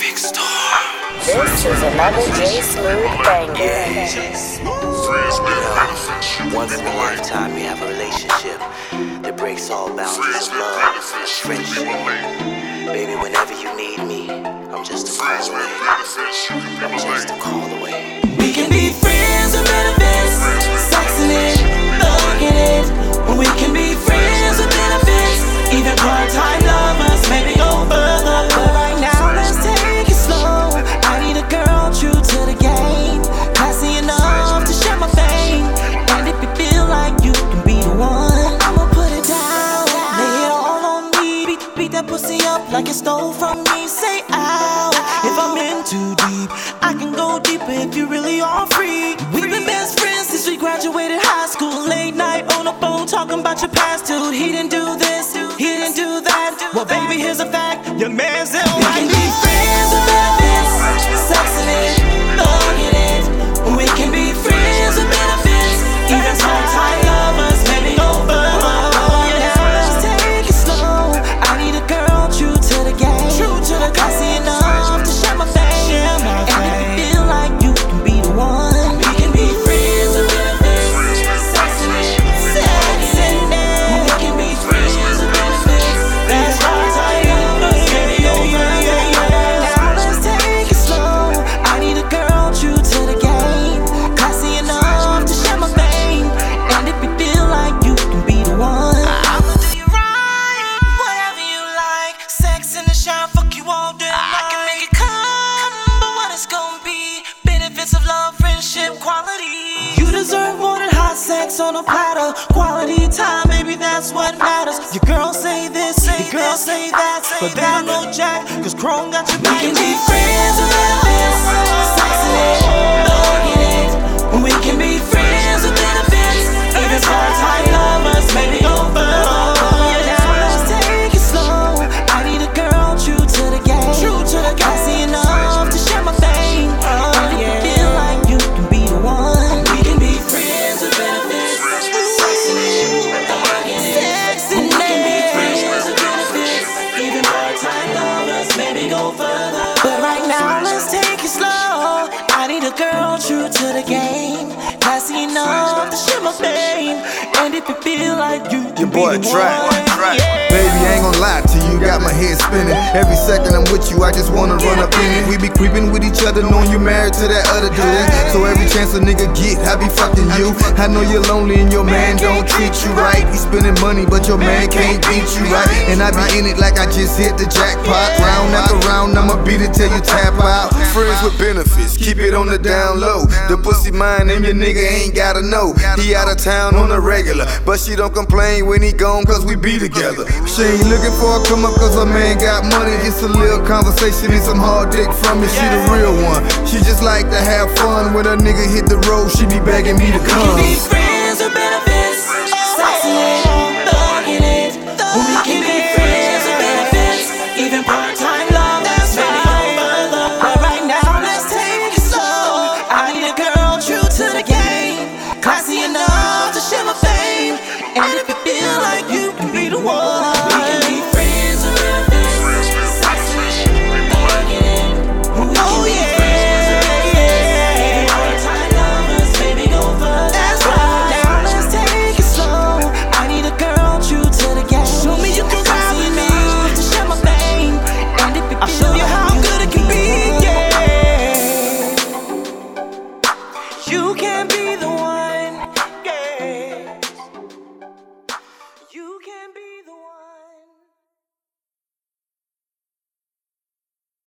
This is another J Smooth banger. Once in a lifetime, we have a relationship that breaks all boundaries of love, friendship. Baby, whenever you need me, I'm just a call away. I'm just a call away. Like it stole from me. Say ow, if I'm in too deep, I can go deeper if you really are free. We've been best friends since we graduated high school. Late night on the phone talking about your past, dude. He didn't do this, he didn't do that. Well, baby, here's a fact: on a platter. Quality time, baby, that's what matters. Your girl say this, say your girl say that, but they don't know Jack, cause CHROHM got your back. I need a girl true to the game, classy enough to share my fame. And if you feel like you can Your boy be the Track. yeah. Baby, I ain't gonna lie to you, got my head spinning. Every second I'm with you, I just wanna run up in it. We be creeping with each other, knowing you married to that other dude. So every chance a nigga get, I be fucking you. I know you're lonely and your man don't treat you right. He spending money, but your man can't beat you right. And I be in it like I just hit the jackpot. Round after round, I'ma beat it till you tap out. Friends with benefits, keep it on the down low. The pussy mine and your nigga ain't gotta know. He out of town on a regular, but she don't complain when he gone cause we be together. She ain't looking for a come up cause her man got money. It's a little conversation and some hard dick from me. She the real one. She just like to have fun. When a nigga hit the road, she be begging me to come. be friends with benefits,